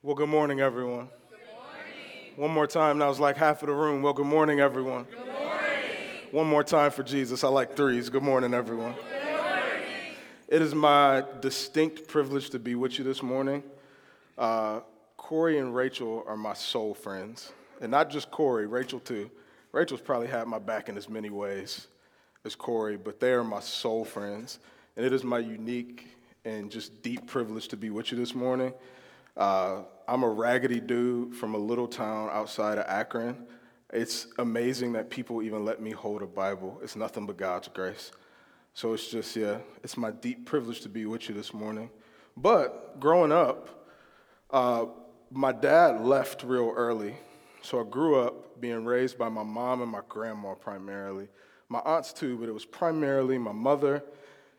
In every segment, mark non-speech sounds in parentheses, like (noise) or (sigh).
Well, good morning, everyone. One more time, that was like half of the room. Well, good morning, everyone. One more time for Jesus. I like threes. Good morning, everyone. It is my distinct privilege to be with you this morning. Uh, Corey and Rachel are my soul friends. And not just Corey, Rachel too. Rachel's probably had my back in as many ways as Corey, but they are my soul friends. And it is my unique and just deep privilege to be with you this morning. Uh, I'm a raggedy dude from a little town outside of Akron. It's amazing that people even let me hold a Bible. It's nothing but God's grace. So it's just, yeah, it's my deep privilege to be with you this morning. But growing up, uh, my dad left real early. So I grew up being raised by my mom and my grandma primarily. My aunts too, but it was primarily my mother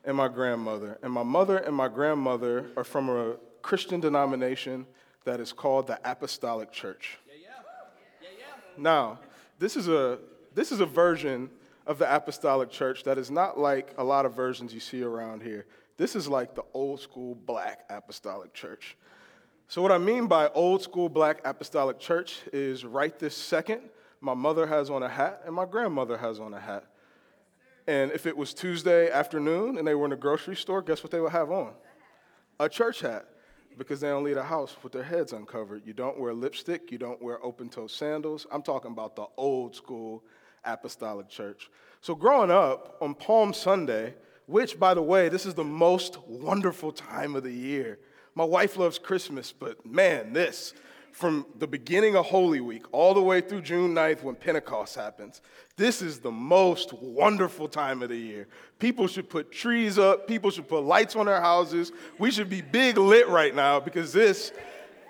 and my grandmother. And my mother and my grandmother are from a Christian denomination that is called the Apostolic Church. Yeah, yeah. Yeah, yeah. Now, this is a this is a version of the Apostolic Church that is not like a lot of versions you see around here. This is like the old school black apostolic church. So, what I mean by old school black apostolic church is right this second, my mother has on a hat and my grandmother has on a hat. And if it was Tuesday afternoon and they were in a grocery store, guess what they would have on? A church hat because they don't leave the house with their heads uncovered. You don't wear lipstick, you don't wear open toed sandals. I'm talking about the old school apostolic church. So, growing up on Palm Sunday, which, by the way, this is the most wonderful time of the year. My wife loves Christmas, but man, this from the beginning of Holy Week all the way through June 9th when Pentecost happens. This is the most wonderful time of the year. People should put trees up, people should put lights on their houses. We should be big lit right now because this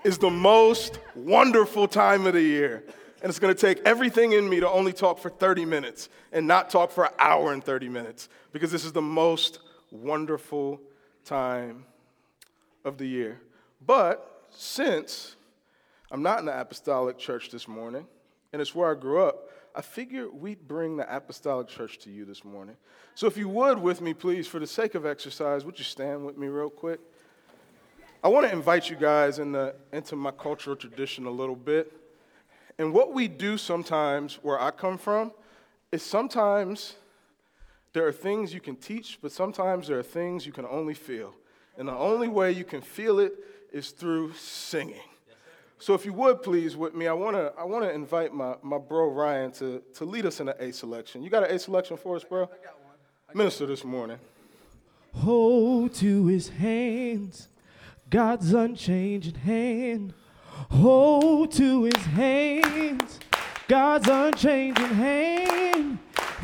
is the most wonderful time of the year. And it's going to take everything in me to only talk for 30 minutes and not talk for an hour and 30 minutes because this is the most wonderful time of the year. But since I'm not in the apostolic church this morning, and it's where I grew up. I figured we'd bring the apostolic church to you this morning. So, if you would, with me, please, for the sake of exercise, would you stand with me real quick? I want to invite you guys in the, into my cultural tradition a little bit. And what we do sometimes, where I come from, is sometimes there are things you can teach, but sometimes there are things you can only feel. And the only way you can feel it is through singing. So if you would please with me, I wanna I wanna invite my, my bro Ryan to, to lead us in an A selection. You got an A selection for us, bro? I got one. I Minister this morning. Hold to his hands, God's unchanging hand. Hold to his hands, God's unchanging hand.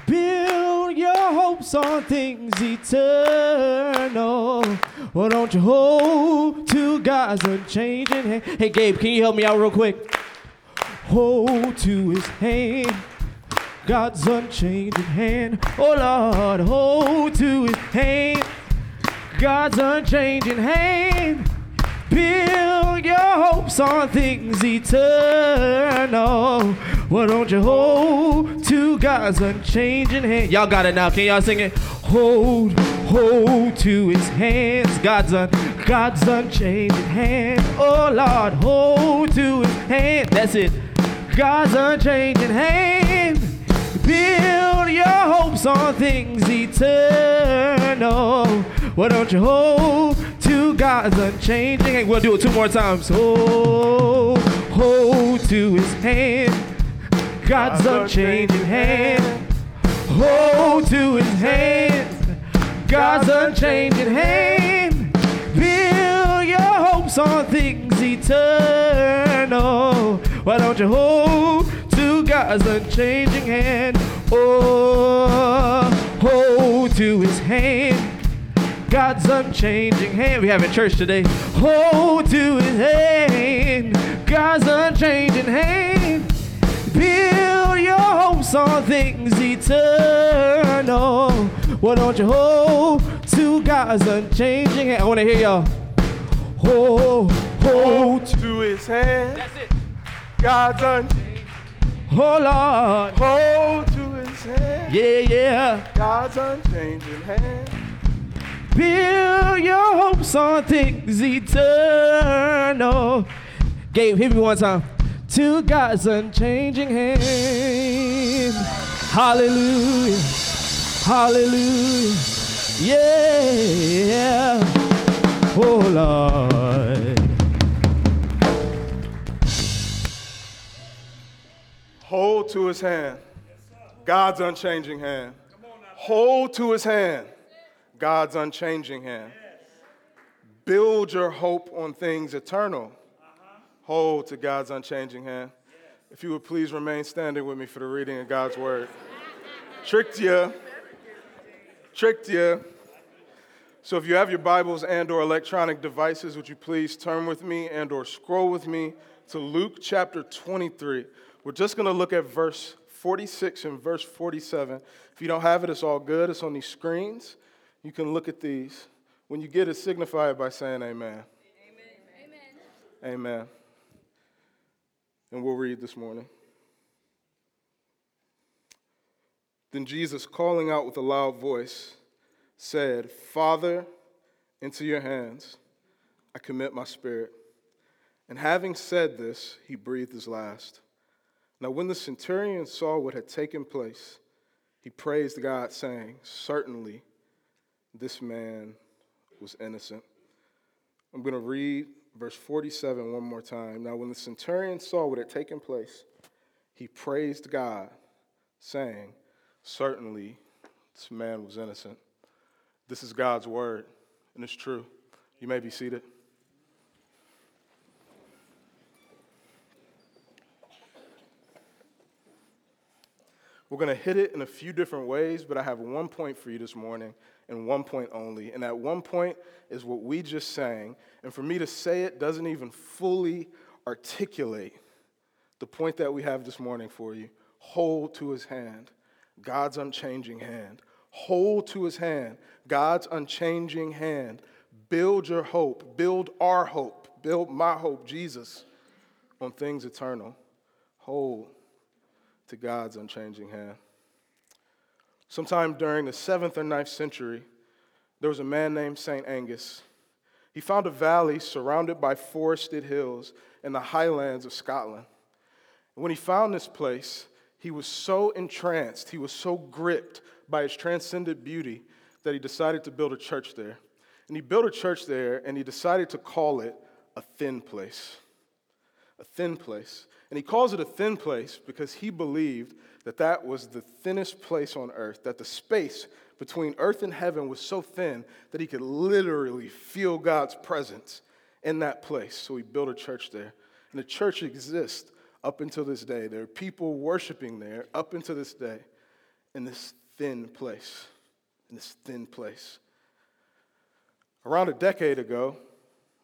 Build your hopes on things eternal. Why don't you hold to God's unchanging hand? Hey, Gabe, can you help me out real quick? Hold to his hand. God's unchanging hand. Oh Lord, hold to his hand. God's unchanging hand. Build your hopes on things eternal. Why don't you hold to God's unchanging hand? Y'all got it now. Can y'all sing it? Hold, hold to his hands. God's un, God's unchanging hand. Oh Lord, hold to his hand. That's it. God's unchanging hand. Build your hopes on things eternal. Why don't you hold to God's unchanging hand? We'll do it two more times. Hold, hold to his hand. God's unchanging hand. Hold to his hand. God's unchanging hand. Build your hopes on things eternal. Why don't you hold to God's unchanging hand? Oh, hold to his hand. God's unchanging hand. We have in church today. Hold to his hand. God's unchanging hand. Build your hopes on things eternal. Why don't you hold to God's unchanging hand? I want to hear y'all. Hold, hold to his hand. That's it. God's unchanging. Oh Lord. Hold to his hand. Yeah, yeah. God's unchanging hand. Build your hopes on things eternal. Gabe, hit me one time. To God's unchanging hand. Hallelujah. Hallelujah. Yeah. Oh Lord. Hold to his hand. God's unchanging hand. Hold to his hand. God's unchanging hand. Build your hope on things eternal. Hold to God's unchanging hand. If you would please remain standing with me for the reading of God's word. Tricked you. Tricked you. So if you have your Bibles and or electronic devices, would you please turn with me and or scroll with me to Luke chapter 23. We're just going to look at verse 46 and verse 47. If you don't have it, it's all good. It's on these screens. You can look at these. When you get it, signify it by saying amen. Amen. Amen. And we'll read this morning. Then Jesus, calling out with a loud voice, said, Father, into your hands I commit my spirit. And having said this, he breathed his last. Now, when the centurion saw what had taken place, he praised God, saying, Certainly this man was innocent. I'm going to read verse 47 one more time. Now, when the centurion saw what had taken place, he praised God, saying, Certainly this man was innocent. This is God's word, and it's true. You may be seated. We're going to hit it in a few different ways, but I have one point for you this morning and one point only. And that one point is what we just sang. And for me to say it doesn't even fully articulate the point that we have this morning for you. Hold to his hand, God's unchanging hand. Hold to his hand, God's unchanging hand. Build your hope, build our hope, build my hope, Jesus, on things eternal. Hold to God's unchanging hand. Sometime during the seventh or ninth century, there was a man named St. Angus. He found a valley surrounded by forested hills in the highlands of Scotland. And when he found this place, he was so entranced, he was so gripped by its transcendent beauty that he decided to build a church there. And he built a church there and he decided to call it a thin place. A thin place. And he calls it a thin place because he believed that that was the thinnest place on earth, that the space between earth and heaven was so thin that he could literally feel God's presence in that place. So he built a church there. And the church exists up until this day. There are people worshiping there up until this day in this thin place. In this thin place. Around a decade ago,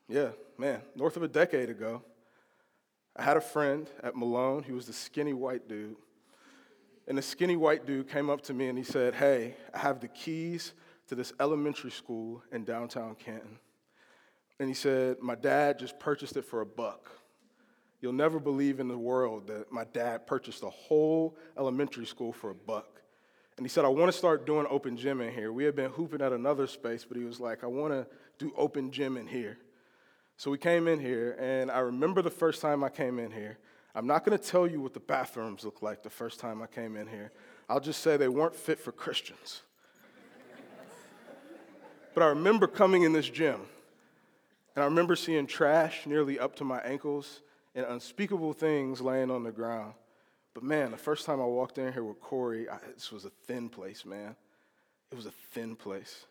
yeah, man, north of a decade ago, I had a friend at Malone. He was the skinny white dude. And the skinny white dude came up to me and he said, Hey, I have the keys to this elementary school in downtown Canton. And he said, My dad just purchased it for a buck. You'll never believe in the world that my dad purchased a whole elementary school for a buck. And he said, I want to start doing open gym in here. We had been hooping at another space, but he was like, I want to do open gym in here. So we came in here, and I remember the first time I came in here. I'm not going to tell you what the bathrooms looked like the first time I came in here. I'll just say they weren't fit for Christians. but I remember coming in this gym, and I remember seeing trash nearly up to my ankles and unspeakable things laying on the ground. But man, the first time I walked in here with Corey, I, this was a thin place, man. It was a thin place.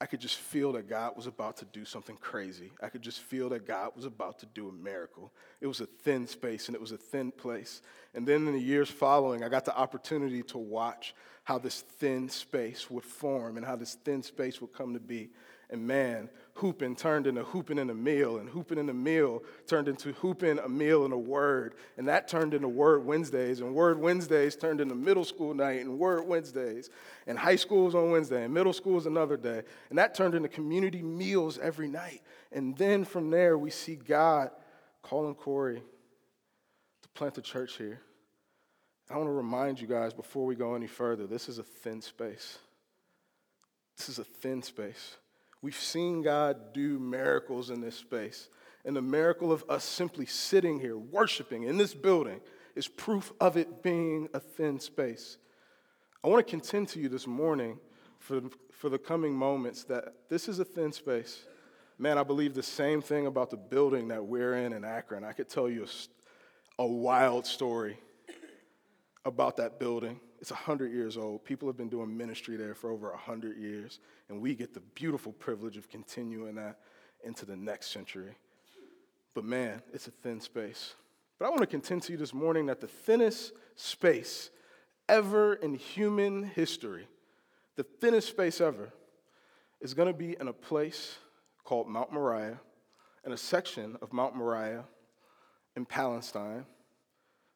I could just feel that God was about to do something crazy. I could just feel that God was about to do a miracle. It was a thin space and it was a thin place. And then in the years following, I got the opportunity to watch how this thin space would form and how this thin space would come to be. And man, hooping turned into hooping in a meal, and hooping in a meal turned into hooping a meal in a word. And that turned into Word Wednesdays, and Word Wednesdays turned into middle school night, and Word Wednesdays. And high school was on Wednesday, and middle school was another day. And that turned into community meals every night. And then from there, we see God calling Corey to plant the church here. I want to remind you guys before we go any further this is a thin space. This is a thin space. We've seen God do miracles in this space. and the miracle of us simply sitting here worshiping in this building is proof of it being a thin space. I want to contend to you this morning for, for the coming moments that this is a thin space. Man, I believe the same thing about the building that we're in in Akron. I could tell you a, a wild story about that building. It's 100 years old. People have been doing ministry there for over 100 years, and we get the beautiful privilege of continuing that into the next century. But man, it's a thin space. But I want to contend to you this morning that the thinnest space ever in human history, the thinnest space ever, is going to be in a place called Mount Moriah, in a section of Mount Moriah in Palestine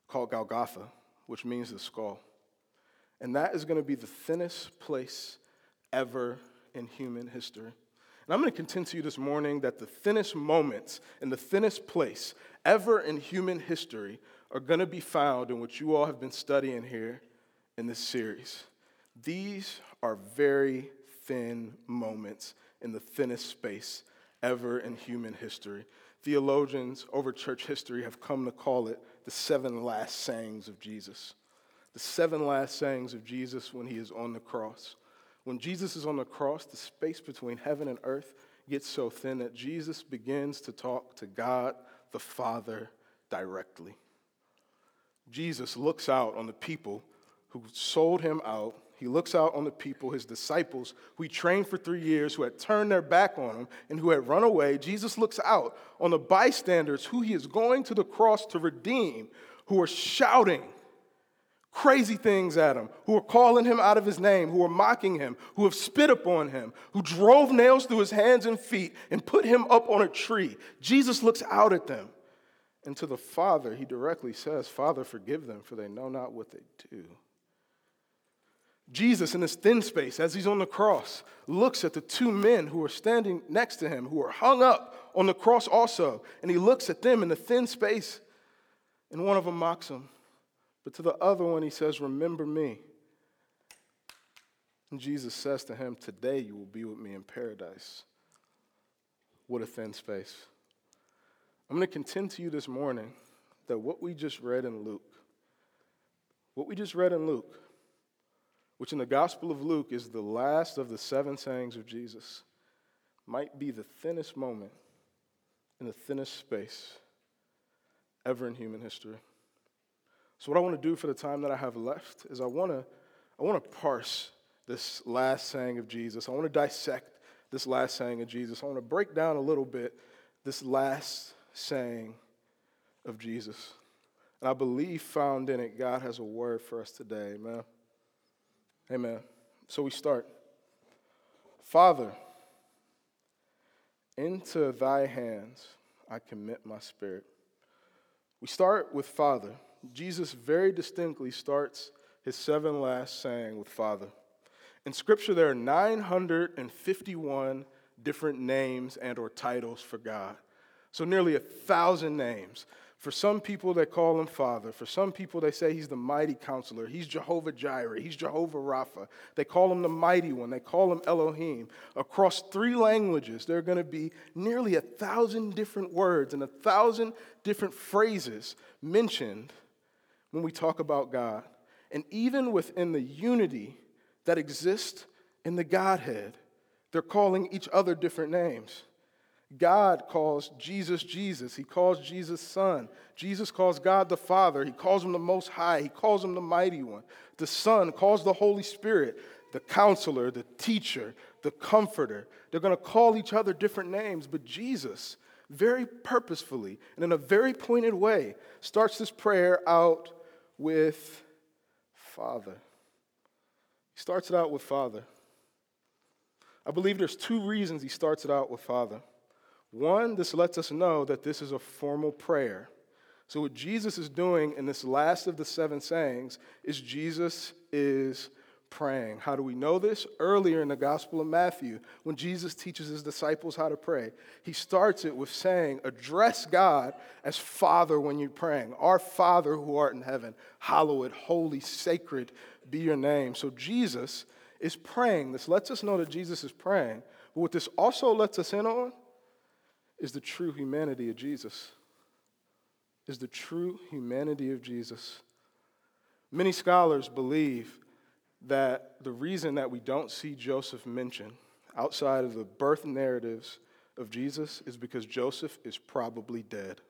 called Golgotha, which means the skull. And that is going to be the thinnest place ever in human history. And I'm going to contend to you this morning that the thinnest moments and the thinnest place ever in human history are going to be found in what you all have been studying here in this series. These are very thin moments in the thinnest space ever in human history. Theologians over church history have come to call it the seven last sayings of Jesus. The seven last sayings of Jesus when he is on the cross. When Jesus is on the cross, the space between heaven and earth gets so thin that Jesus begins to talk to God the Father directly. Jesus looks out on the people who sold him out. He looks out on the people, his disciples, who he trained for three years, who had turned their back on him and who had run away. Jesus looks out on the bystanders who he is going to the cross to redeem, who are shouting crazy things at him, who are calling him out of his name, who are mocking him, who have spit upon him, who drove nails through his hands and feet and put him up on a tree. Jesus looks out at them. And to the Father, he directly says, Father, forgive them, for they know not what they do. Jesus, in this thin space, as he's on the cross, looks at the two men who are standing next to him, who are hung up on the cross also. And he looks at them in the thin space, and one of them mocks him. But to the other one, he says, Remember me. And Jesus says to him, Today you will be with me in paradise. What a thin space. I'm going to contend to you this morning that what we just read in Luke, what we just read in Luke, which in the Gospel of Luke is the last of the seven sayings of Jesus, might be the thinnest moment in the thinnest space ever in human history. So, what I want to do for the time that I have left is I want to, I want to parse this last saying of Jesus. I want to dissect this last saying of Jesus. I want to break down a little bit this last saying of Jesus. And I believe found in it, God has a word for us today. Amen. Amen. So we start. Father, into thy hands I commit my spirit. We start with Father. Jesus very distinctly starts his seven last saying with Father. In Scripture, there are 951 different names and or titles for God. So nearly a thousand names. For some people, they call him Father. For some people, they say he's the mighty counselor. He's Jehovah Jireh. He's Jehovah Rapha. They call him the mighty one. They call him Elohim. Across three languages, there are going to be nearly a thousand different words and a thousand different phrases mentioned when we talk about God. And even within the unity that exists in the Godhead, they're calling each other different names. God calls Jesus Jesus. He calls Jesus Son. Jesus calls God the Father. He calls him the Most High. He calls him the Mighty One. The Son calls the Holy Spirit the Counselor, the Teacher, the Comforter. They're going to call each other different names, but Jesus, very purposefully and in a very pointed way, starts this prayer out with Father. He starts it out with Father. I believe there's two reasons he starts it out with Father. One, this lets us know that this is a formal prayer. So, what Jesus is doing in this last of the seven sayings is Jesus is praying. How do we know this? Earlier in the Gospel of Matthew, when Jesus teaches his disciples how to pray, he starts it with saying, Address God as Father when you're praying. Our Father who art in heaven, hallowed, holy, sacred be your name. So Jesus is praying. This lets us know that Jesus is praying. But what this also lets us in on is the true humanity of Jesus. Is the true humanity of Jesus. Many scholars believe that the reason that we don't see Joseph mentioned outside of the birth narratives of Jesus is because Joseph is probably dead.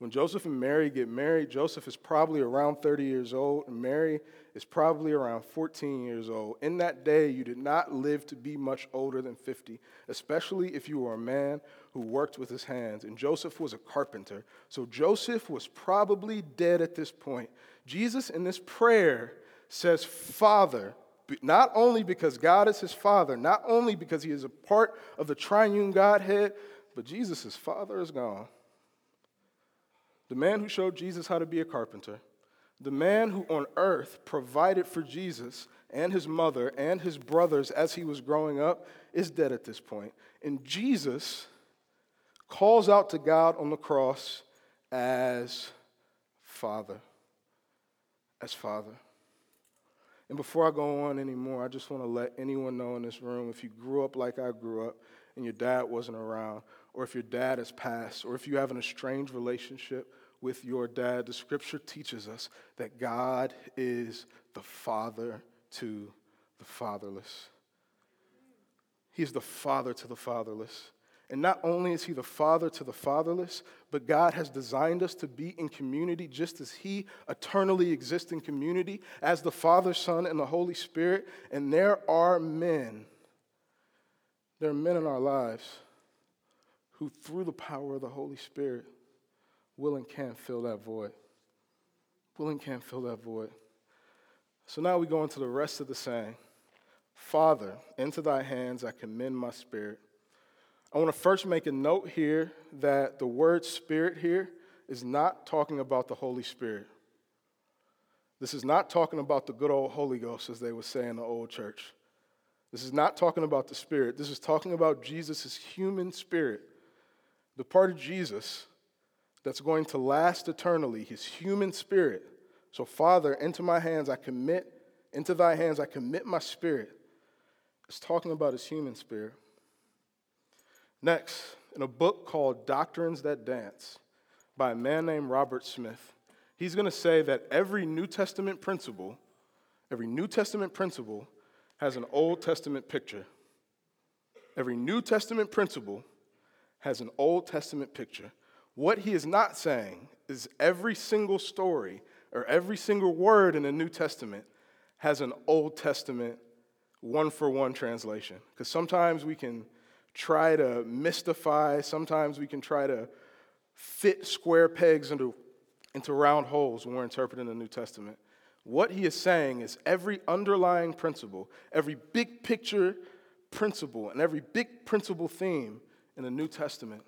When Joseph and Mary get married, Joseph is probably around 30 years old, and Mary is probably around 14 years old. In that day, you did not live to be much older than 50, especially if you were a man who worked with his hands. And Joseph was a carpenter. So Joseph was probably dead at this point. Jesus, in this prayer, says, Father, not only because God is his father, not only because he is a part of the triune Godhead, but Jesus' father is gone. The man who showed Jesus how to be a carpenter, the man who on earth provided for Jesus and his mother and his brothers as he was growing up, is dead at this point. And Jesus calls out to God on the cross as Father. As Father. And before I go on anymore, I just want to let anyone know in this room if you grew up like I grew up and your dad wasn't around, or if your dad has passed, or if you have an estranged relationship with your dad, the scripture teaches us that God is the father to the fatherless. He's the father to the fatherless. And not only is he the father to the fatherless, but God has designed us to be in community just as he eternally exists in community as the Father, Son, and the Holy Spirit. And there are men, there are men in our lives who, through the power of the Holy Spirit, will and can fill that void. Will and can fill that void. So now we go into the rest of the saying Father, into thy hands I commend my spirit. I want to first make a note here that the word spirit here is not talking about the Holy Spirit. This is not talking about the good old Holy Ghost, as they would say in the old church. This is not talking about the Spirit. This is talking about Jesus' human spirit, the part of Jesus that's going to last eternally, his human spirit. So, Father, into my hands I commit, into thy hands I commit my spirit. It's talking about his human spirit. Next, in a book called Doctrines That Dance by a man named Robert Smith, he's going to say that every New Testament principle, every New Testament principle has an Old Testament picture. Every New Testament principle has an Old Testament picture. What he is not saying is every single story or every single word in the New Testament has an Old Testament one for one translation. Because sometimes we can try to mystify, sometimes we can try to fit square pegs into, into round holes when we're interpreting the New Testament. What he is saying is every underlying principle, every big picture principle, and every big principle theme in the New Testament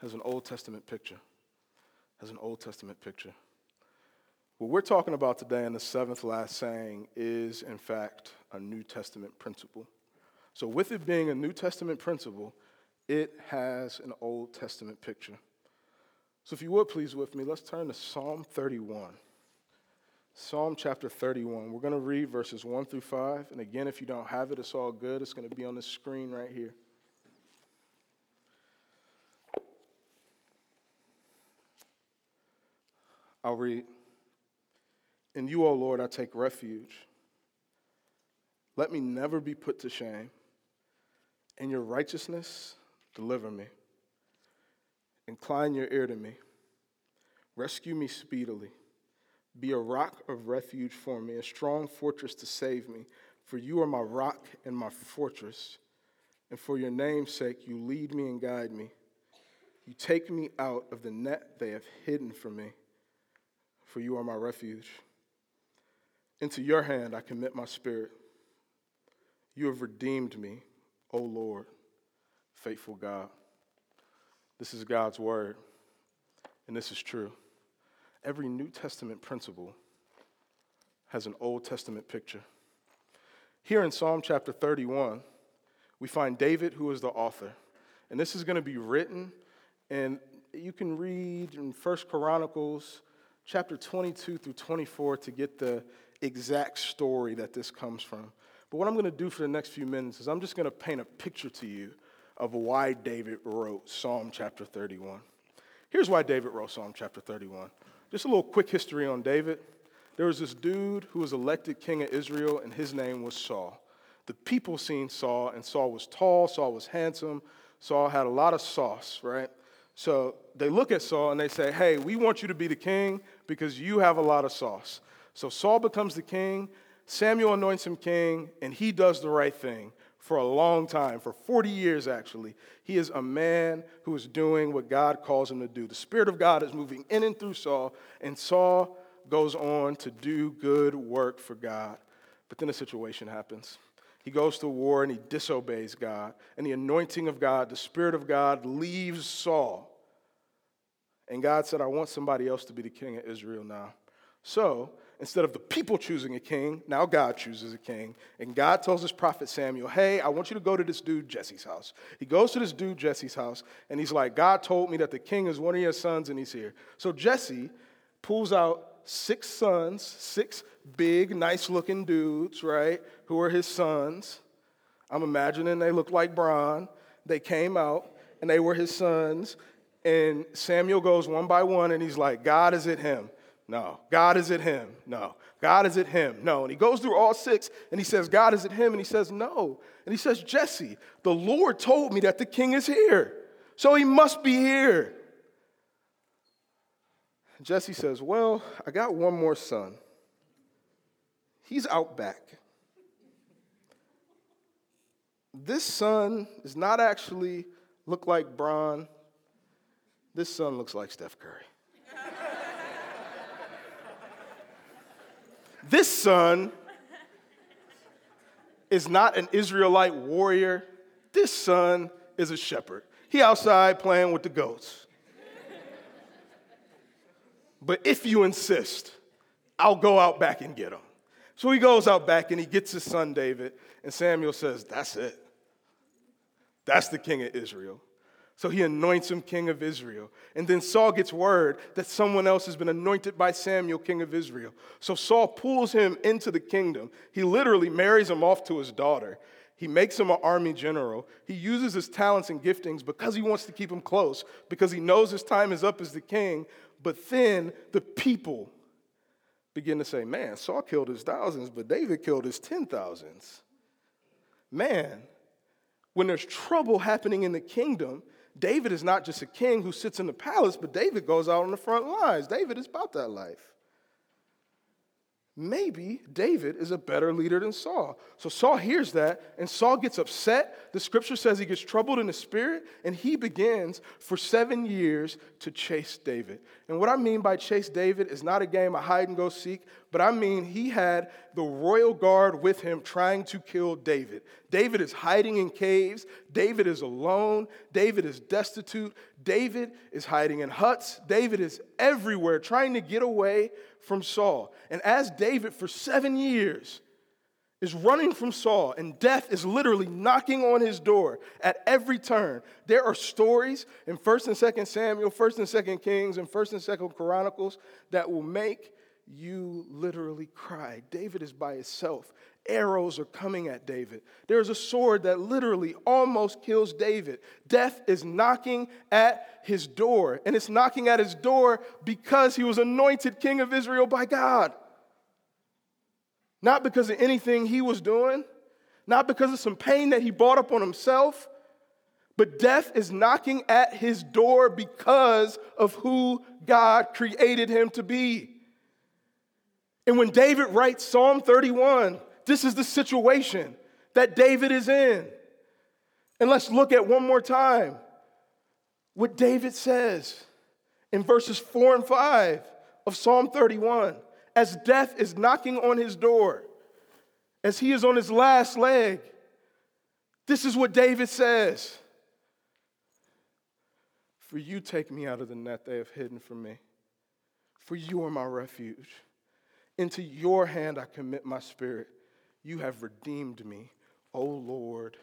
has an Old Testament picture. Has an Old Testament picture. What we're talking about today in the seventh last saying is, in fact, a New Testament principle. So, with it being a New Testament principle, it has an Old Testament picture. So, if you would please with me, let's turn to Psalm 31. Psalm chapter 31. We're going to read verses 1 through 5. And again, if you don't have it, it's all good. It's going to be on the screen right here. I'll read. In you, O Lord, I take refuge. Let me never be put to shame. In your righteousness, deliver me. Incline your ear to me. Rescue me speedily. Be a rock of refuge for me, a strong fortress to save me. For you are my rock and my fortress. And for your name's sake, you lead me and guide me. You take me out of the net they have hidden for me. For you are my refuge. Into your hand I commit my spirit. You have redeemed me O Lord, faithful God. This is God's word, and this is true. Every New Testament principle has an Old Testament picture. Here in Psalm chapter 31, we find David, who is the author. And this is going to be written, and you can read in First Chronicles chapter 22 through 24 to get the exact story that this comes from. But what I'm going to do for the next few minutes is I'm just going to paint a picture to you of why David wrote Psalm chapter 31. Here's why David wrote Psalm chapter 31. Just a little quick history on David. There was this dude who was elected king of Israel, and his name was Saul. The people seen Saul, and Saul was tall, Saul was handsome, Saul had a lot of sauce, right? So they look at Saul and they say, Hey, we want you to be the king because you have a lot of sauce. So Saul becomes the king, Samuel anoints him king, and he does the right thing for a long time, for 40 years actually. He is a man who is doing what God calls him to do. The Spirit of God is moving in and through Saul, and Saul goes on to do good work for God. But then a situation happens. He goes to war and he disobeys God. And the anointing of God, the Spirit of God, leaves Saul. And God said, I want somebody else to be the king of Israel now. So instead of the people choosing a king, now God chooses a king. And God tells his prophet Samuel, Hey, I want you to go to this dude Jesse's house. He goes to this dude Jesse's house, and he's like, God told me that the king is one of your sons, and he's here. So Jesse pulls out six sons, six big, nice looking dudes, right, who are his sons. I'm imagining they look like Bron. They came out and they were his sons. And Samuel goes one by one and he's like, God, is it him? No. God, is it him? No. God, is it him? No. And he goes through all six and he says, God, is it him? And he says, No. And he says, Jesse, the Lord told me that the king is here. So he must be here. Jesse says, Well, I got one more son. He's out back. This son does not actually look like Bron. This son looks like Steph Curry. This son is not an Israelite warrior. This son is a shepherd. He outside playing with the goats. But if you insist, I'll go out back and get him. So he goes out back and he gets his son David, and Samuel says, That's it. That's the king of Israel. So he anoints him king of Israel. And then Saul gets word that someone else has been anointed by Samuel king of Israel. So Saul pulls him into the kingdom. He literally marries him off to his daughter. He makes him an army general. He uses his talents and giftings because he wants to keep him close, because he knows his time is up as the king, but then the people begin to say, man, Saul killed his thousands, but David killed his ten thousands. Man, when there's trouble happening in the kingdom, David is not just a king who sits in the palace, but David goes out on the front lines. David is about that life maybe David is a better leader than Saul. So Saul hears that, and Saul gets upset. The scripture says he gets troubled in the spirit, and he begins for seven years to chase David. And what I mean by chase David is not a game of hide and go seek, but I mean he had the royal guard with him trying to kill David. David is hiding in caves. David is alone. David is destitute. David is hiding in huts. David is everywhere trying to get away from Saul. And as David, for seven years, is running from Saul, and death is literally knocking on his door at every turn. There are stories in 1st and 2nd Samuel, 1st and 2nd Kings, and 1st and 2nd Chronicles that will make you literally cry. David is by himself. Arrows are coming at David. There's a sword that literally almost kills David. Death is knocking at his door, and it's knocking at his door because he was anointed king of Israel by God. Not because of anything he was doing, not because of some pain that he brought up on himself, but death is knocking at his door because of who God created him to be. And when David writes Psalm 31, this is the situation that David is in. And let's look at one more time what David says in verses 4 and 5 of Psalm 31 as death is knocking on his door, as he is on his last leg. This is what David says For you take me out of the net they have hidden from me, for you are my refuge. Into your hand I commit my spirit. You have redeemed me, O Lord,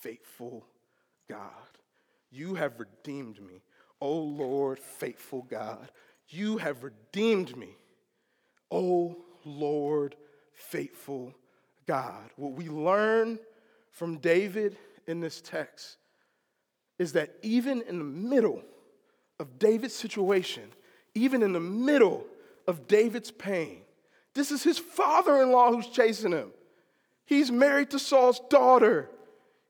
faithful God. You have redeemed me, O Lord, faithful God. You have redeemed me, O Lord, faithful God. What we learn from David in this text is that even in the middle of David's situation, even in the middle of David's pain, this is his father in law who's chasing him. He's married to Saul's daughter.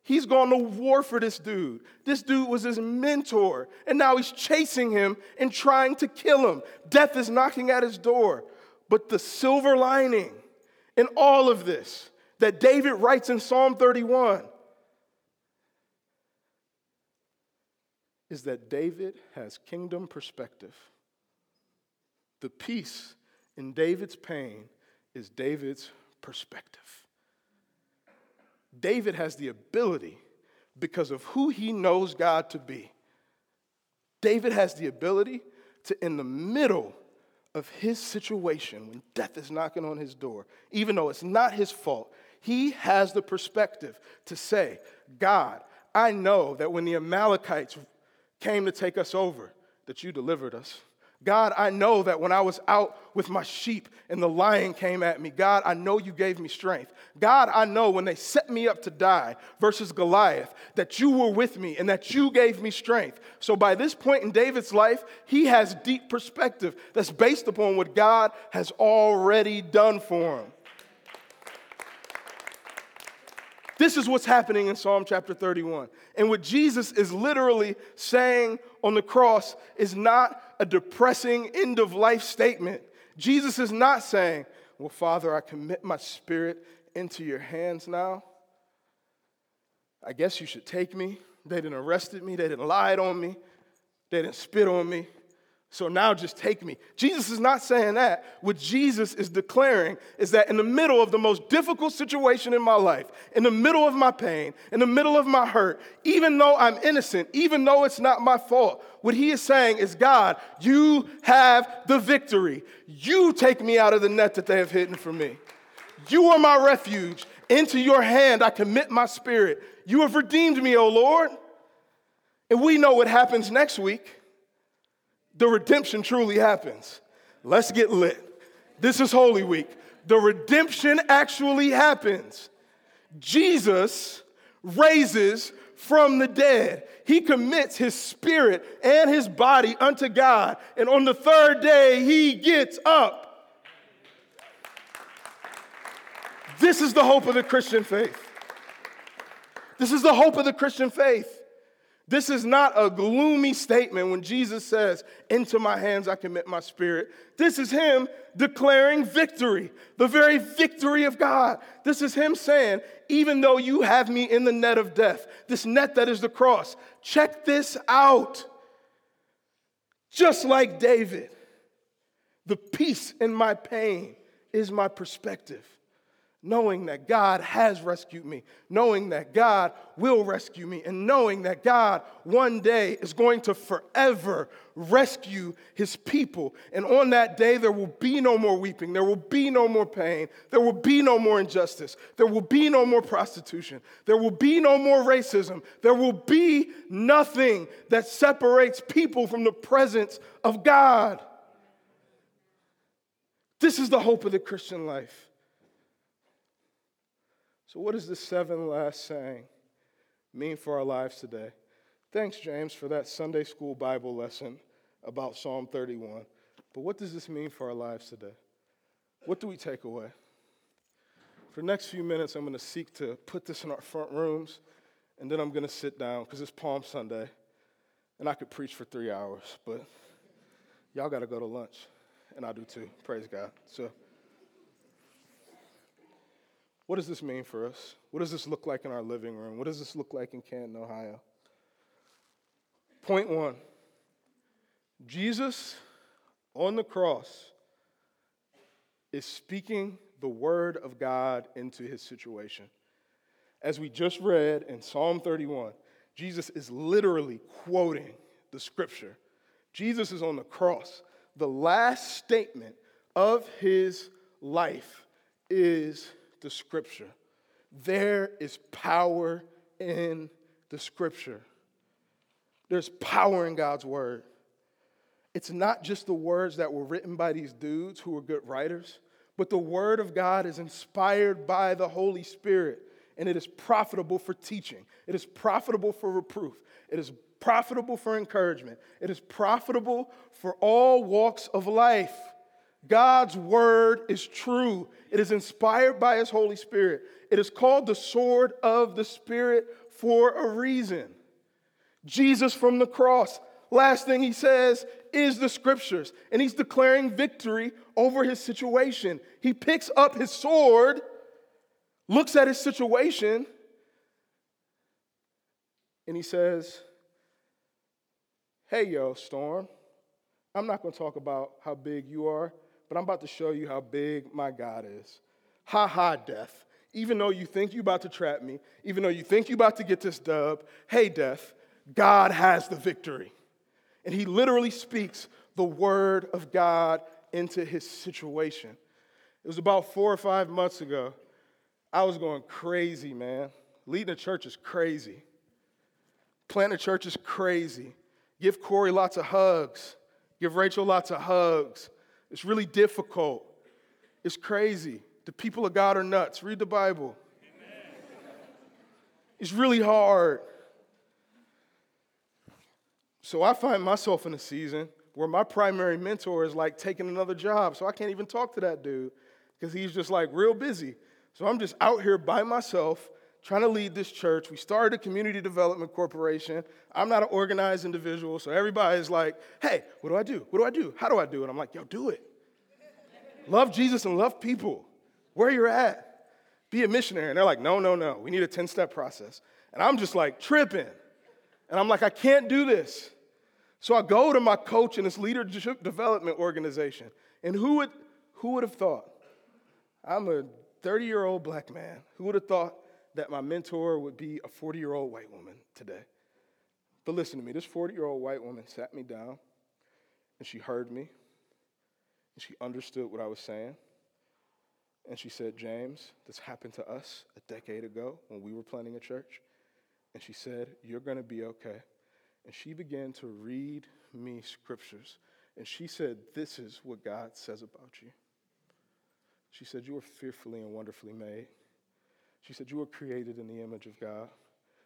He's gone to war for this dude. This dude was his mentor, and now he's chasing him and trying to kill him. Death is knocking at his door. But the silver lining in all of this that David writes in Psalm 31 is that David has kingdom perspective. The peace in David's pain is David's perspective. David has the ability, because of who he knows God to be, David has the ability to, in the middle of his situation, when death is knocking on his door, even though it's not his fault, he has the perspective to say, God, I know that when the Amalekites came to take us over, that you delivered us. God, I know that when I was out with my sheep and the lion came at me, God, I know you gave me strength. God, I know when they set me up to die versus Goliath, that you were with me and that you gave me strength. So by this point in David's life, he has deep perspective that's based upon what God has already done for him. This is what's happening in Psalm chapter 31. And what Jesus is literally saying on the cross is not a depressing end of life statement. Jesus is not saying, Well, Father, I commit my spirit into your hands now. I guess you should take me. They didn't arrested me, they didn't lie on me, they didn't spit on me. So now just take me. Jesus is not saying that. What Jesus is declaring is that in the middle of the most difficult situation in my life, in the middle of my pain, in the middle of my hurt, even though I'm innocent, even though it's not my fault, what he is saying is, God, you have the victory. You take me out of the net that they have hidden for me. You are my refuge. Into your hand I commit my spirit. You have redeemed me, O Lord. And we know what happens next week the redemption truly happens. Let's get lit. This is Holy Week. The redemption actually happens. Jesus raises from the dead. He commits his spirit and his body unto God. And on the third day, he gets up. This is the hope of the Christian faith. This is the hope of the Christian faith. This is not a gloomy statement when Jesus says, Into my hands I commit my spirit. This is Him declaring victory, the very victory of God. This is Him saying, Even though you have me in the net of death, this net that is the cross, check this out. Just like David, the peace in my pain is my perspective knowing that God has rescued me, knowing that God will rescue me, and knowing that God one day is going to forever rescue his people. And on that day, there will be no more weeping, there will be no more pain, there will be no more injustice, there will be no more prostitution, there will be no more racism, there will be nothing that separates people from the presence of God. This is the hope of the Christian life. So, what does this seven last saying mean for our lives today? Thanks, James, for that Sunday school Bible lesson about Psalm 31. But what does this mean for our lives today? What do we take away? For the next few minutes, I'm going to seek to put this in our front rooms, and then I'm going to sit down because it's Palm Sunday, and I could preach for three hours, but y'all got to go to lunch, and I do too. Praise God. So. What does this mean for us? What does this look like in our living room? What does this look like in Canton, Ohio? Point one Jesus on the cross is speaking the word of God into his situation. As we just read in Psalm 31, Jesus is literally quoting the scripture. Jesus is on the cross. The last statement of his life is the scripture. There is power in the scripture. There's power in God's word. It's not just the words that were written by these dudes who were good writers, but the word of God is inspired by the Holy Spirit. and it is profitable for teaching. It is profitable for reproof. It is profitable for encouragement. It is profitable for all walks of life. God's word is true. It is inspired by his Holy Spirit. It is called the sword of the Spirit for a reason. Jesus from the cross, last thing he says is the scriptures, and he's declaring victory over his situation. He picks up his sword, looks at his situation, and he says, Hey, yo, Storm, I'm not going to talk about how big you are, but I'm about to show you how big my God is. Ha ha, death. Even though you think you're about to trap me, even though you think you're about to get this dub, hey, death, God has the victory. And he literally speaks the word of God into his situation. It was about four or five months ago. I was going crazy, man. Leading a church is crazy. Planting a church is crazy. Give Corey lots of hugs. Give Rachel lots of hugs. It's really difficult. It's crazy. The people of God are nuts. Read the Bible. Amen. It's really hard. So I find myself in a season where my primary mentor is like taking another job. So I can't even talk to that dude because he's just like real busy. So I'm just out here by myself trying to lead this church. We started a community development corporation. I'm not an organized individual, so everybody's like, hey, what do I do? What do I do? How do I do it? I'm like, yo, do it. love Jesus and love people where you're at. Be a missionary. And they're like, no, no, no. We need a 10 step process. And I'm just like tripping. And I'm like, I can't do this. So I go to my coach in this leadership development organization. And who would, who would have thought? I'm a 30 year old black man. Who would have thought that my mentor would be a 40 year old white woman today. But listen to me this 40 year old white woman sat me down and she heard me and she understood what I was saying. And she said, James, this happened to us a decade ago when we were planning a church. And she said, You're going to be okay. And she began to read me scriptures. And she said, This is what God says about you. She said, You are fearfully and wonderfully made. She said, You were created in the image of God.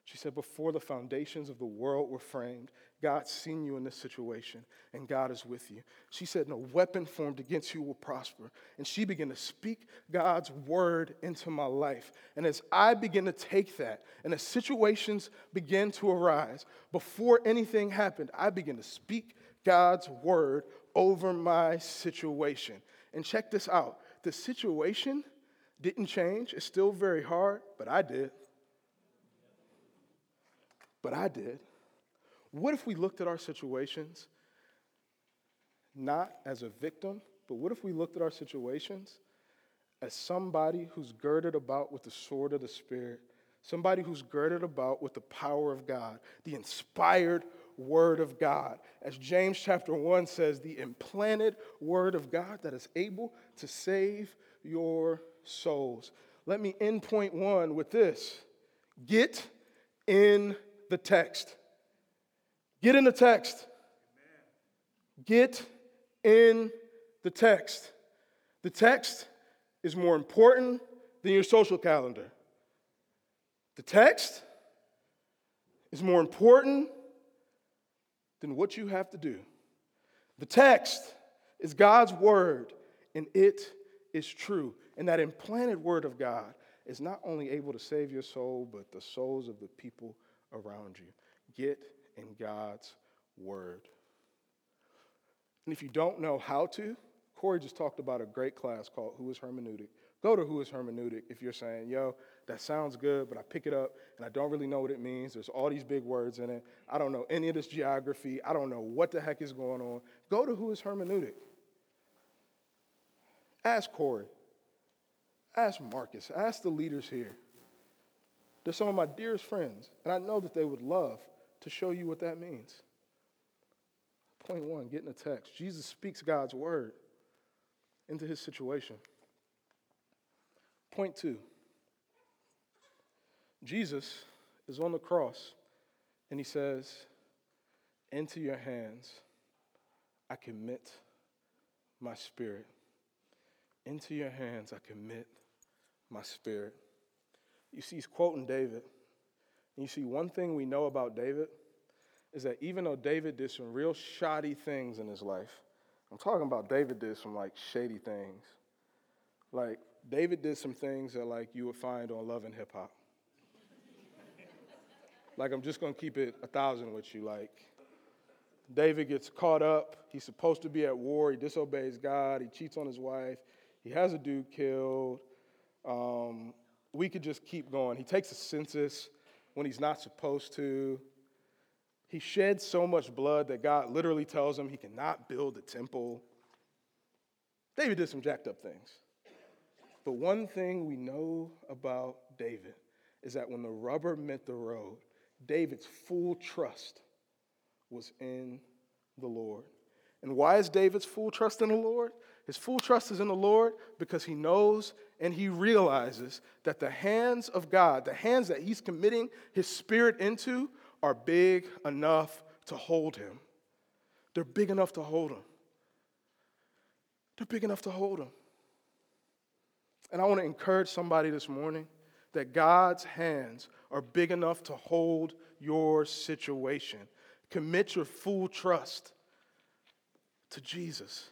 She said, Before the foundations of the world were framed, God's seen you in this situation, and God is with you. She said, No weapon formed against you will prosper. And she began to speak God's word into my life. And as I begin to take that, and as situations begin to arise, before anything happened, I began to speak God's word over my situation. And check this out the situation didn't change. It's still very hard, but I did. But I did. What if we looked at our situations not as a victim, but what if we looked at our situations as somebody who's girded about with the sword of the Spirit, somebody who's girded about with the power of God, the inspired word of God. As James chapter 1 says, the implanted word of God that is able to save your souls. Let me end point one with this get in the text. Get in the text. Get in the text. The text is more important than your social calendar. The text is more important than what you have to do. The text is God's word, and it is true. And that implanted word of God is not only able to save your soul, but the souls of the people around you. Get in God's word. And if you don't know how to, Corey just talked about a great class called Who is Hermeneutic. Go to Who is Hermeneutic if you're saying, yo, that sounds good, but I pick it up and I don't really know what it means. There's all these big words in it. I don't know any of this geography. I don't know what the heck is going on. Go to Who is Hermeneutic. Ask Corey. Ask Marcus. Ask the leaders here. They're some of my dearest friends, and I know that they would love to show you what that means. Point one, get in the text. Jesus speaks God's word into his situation. Point two, Jesus is on the cross and he says, Into your hands I commit my spirit. Into your hands I commit my spirit. You see, he's quoting David. And you see, one thing we know about David is that even though David did some real shoddy things in his life, I'm talking about David did some like shady things. Like, David did some things that like you would find on Love and Hip Hop. like, I'm just gonna keep it a thousand with you. Like, David gets caught up. He's supposed to be at war. He disobeys God. He cheats on his wife. He has a dude killed. Um, we could just keep going. He takes a census when he's not supposed to. He sheds so much blood that God literally tells him he cannot build the temple. David did some jacked up things. But one thing we know about David is that when the rubber met the road, David's full trust was in the Lord. And why is David's full trust in the Lord? His full trust is in the Lord because he knows and he realizes that the hands of God, the hands that he's committing his spirit into, are big enough to hold him. They're big enough to hold him. They're big enough to hold him. And I want to encourage somebody this morning that God's hands are big enough to hold your situation. Commit your full trust to Jesus.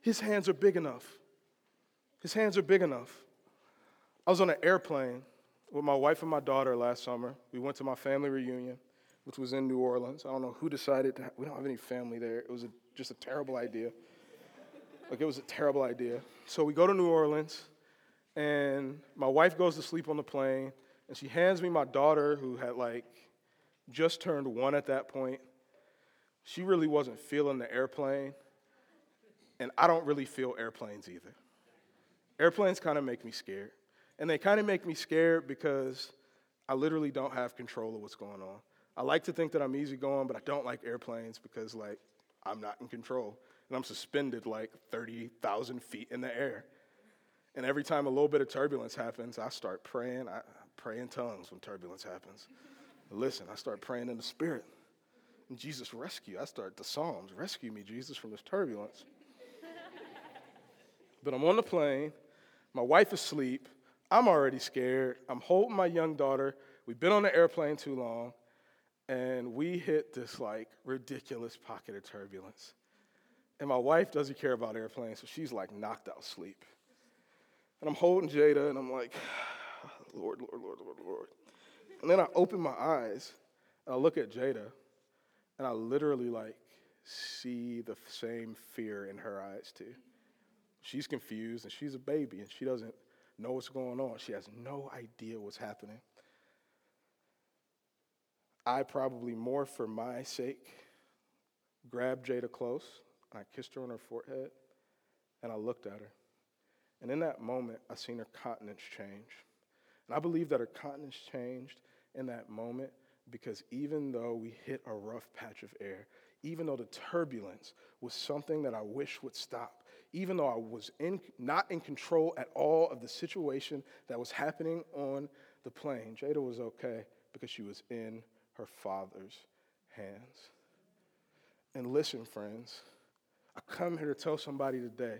His hands are big enough. His hands are big enough. I was on an airplane with my wife and my daughter last summer. We went to my family reunion, which was in New Orleans. I don't know who decided to, we don't have any family there. It was a, just a terrible idea. Like, it was a terrible idea. So we go to New Orleans, and my wife goes to sleep on the plane, and she hands me my daughter, who had like just turned one at that point. She really wasn't feeling the airplane, and I don't really feel airplanes either. Airplanes kind of make me scared. And they kind of make me scared because I literally don't have control of what's going on. I like to think that I'm easygoing, but I don't like airplanes because, like, I'm not in control. And I'm suspended like 30,000 feet in the air. And every time a little bit of turbulence happens, I start praying. I pray in tongues when turbulence happens. Listen, I start praying in the spirit. And Jesus, rescue. I start the Psalms. Rescue me, Jesus, from this turbulence. (laughs) but I'm on the plane. My wife asleep. I'm already scared. I'm holding my young daughter. We've been on the airplane too long. And we hit this like ridiculous pocket of turbulence. And my wife doesn't care about airplanes, so she's like knocked out sleep. And I'm holding Jada and I'm like, (sighs) Lord, Lord, Lord, Lord, Lord. And then I open my eyes and I look at Jada and I literally like see the same fear in her eyes too. She's confused and she's a baby and she doesn't know what's going on. She has no idea what's happening. I probably more for my sake grabbed Jada close. I kissed her on her forehead and I looked at her. And in that moment, I seen her countenance change. And I believe that her countenance changed in that moment because even though we hit a rough patch of air, even though the turbulence was something that I wish would stop, even though I was in, not in control at all of the situation that was happening on the plane, Jada was okay because she was in her father's hands. And listen, friends, I come here to tell somebody today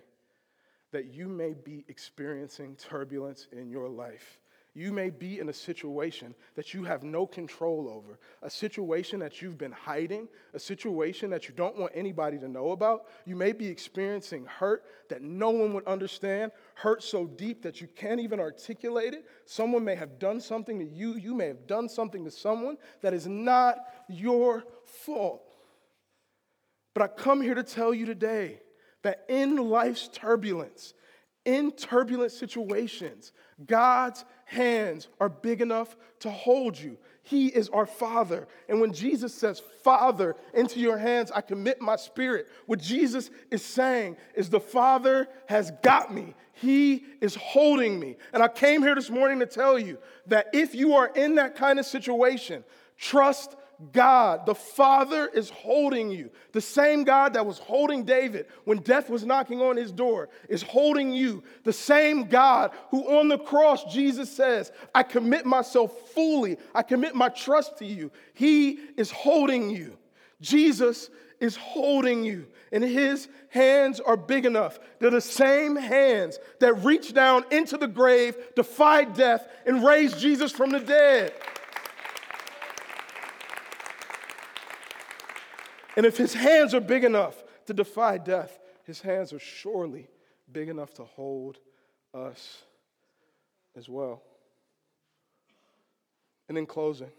that you may be experiencing turbulence in your life. You may be in a situation that you have no control over, a situation that you've been hiding, a situation that you don't want anybody to know about. You may be experiencing hurt that no one would understand, hurt so deep that you can't even articulate it. Someone may have done something to you, you may have done something to someone that is not your fault. But I come here to tell you today that in life's turbulence, in turbulent situations, God's hands are big enough to hold you. He is our Father. And when Jesus says, Father, into your hands I commit my spirit, what Jesus is saying is, The Father has got me. He is holding me. And I came here this morning to tell you that if you are in that kind of situation, trust God, the Father, is holding you. The same God that was holding David when death was knocking on his door is holding you. The same God who on the cross, Jesus says, I commit myself fully, I commit my trust to you. He is holding you. Jesus is holding you, and his hands are big enough. They're the same hands that reached down into the grave, defied death, and raised Jesus from the dead. And if his hands are big enough to defy death, his hands are surely big enough to hold us as well. And in closing,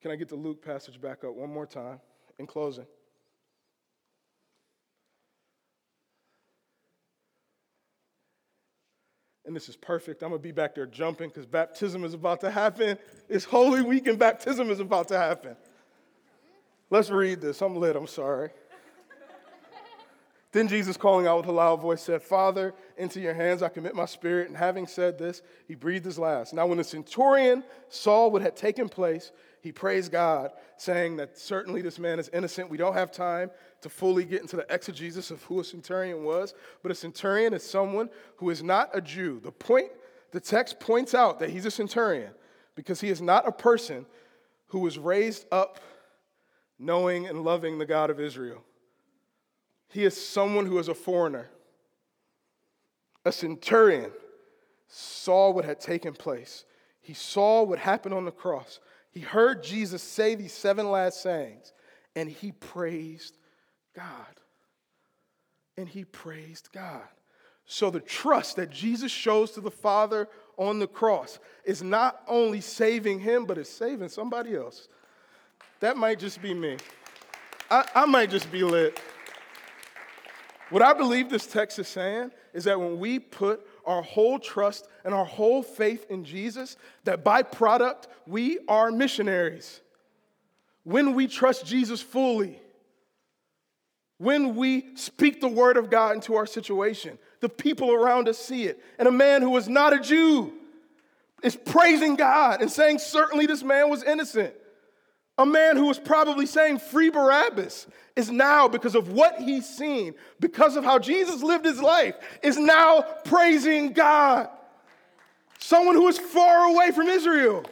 can I get the Luke passage back up one more time? In closing. And this is perfect. I'm going to be back there jumping because baptism is about to happen. It's Holy Week and baptism is about to happen. Let's read this. I'm lit, I'm sorry. then Jesus, calling out with a loud voice, said, Father, into your hands I commit my spirit. And having said this, he breathed his last. Now, when the centurion saw what had taken place, he praised God, saying that certainly this man is innocent. We don't have time to fully get into the exegesis of who a centurion was, but a centurion is someone who is not a Jew. The point, the text points out that he's a centurion because he is not a person who was raised up knowing and loving the God of Israel. He is someone who is a foreigner. A centurion saw what had taken place. He saw what happened on the cross. He heard Jesus say these seven last sayings, and he praised God. And he praised God. So the trust that Jesus shows to the Father on the cross is not only saving him, but it's saving somebody else. That might just be me. I, I might just be lit. What I believe this text is saying is that when we put our whole trust and our whole faith in Jesus, that by product, we are missionaries. When we trust Jesus fully, when we speak the word of God into our situation, the people around us see it. And a man who is not a Jew is praising God and saying, Certainly this man was innocent. A man who was probably saying free Barabbas is now, because of what he's seen, because of how Jesus lived his life, is now praising God. Someone who is far away from Israel.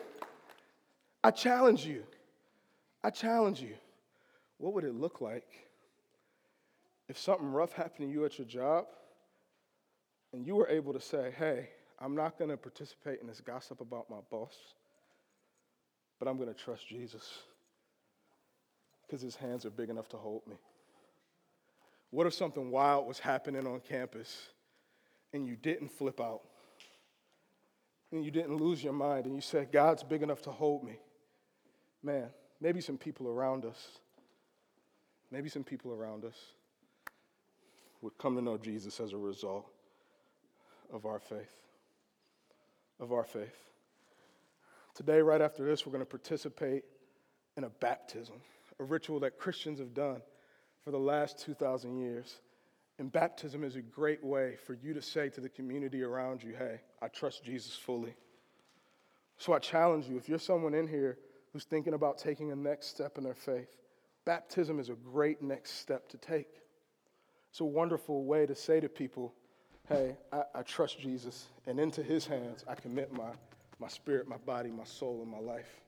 I challenge you. I challenge you. What would it look like if something rough happened to you at your job and you were able to say, hey, I'm not going to participate in this gossip about my boss, but I'm going to trust Jesus? Because his hands are big enough to hold me? What if something wild was happening on campus and you didn't flip out? And you didn't lose your mind and you said, God's big enough to hold me? Man, maybe some people around us, maybe some people around us would come to know Jesus as a result of our faith. Of our faith. Today, right after this, we're going to participate in a baptism a ritual that Christians have done for the last 2,000 years. And baptism is a great way for you to say to the community around you, hey, I trust Jesus fully. So I challenge you, if you're someone in here who's thinking about taking a next step in their faith, baptism is a great next step to take. It's a wonderful way to say to people, hey, I, I trust Jesus, and into his hands I commit my, my spirit, my body, my soul, and my life.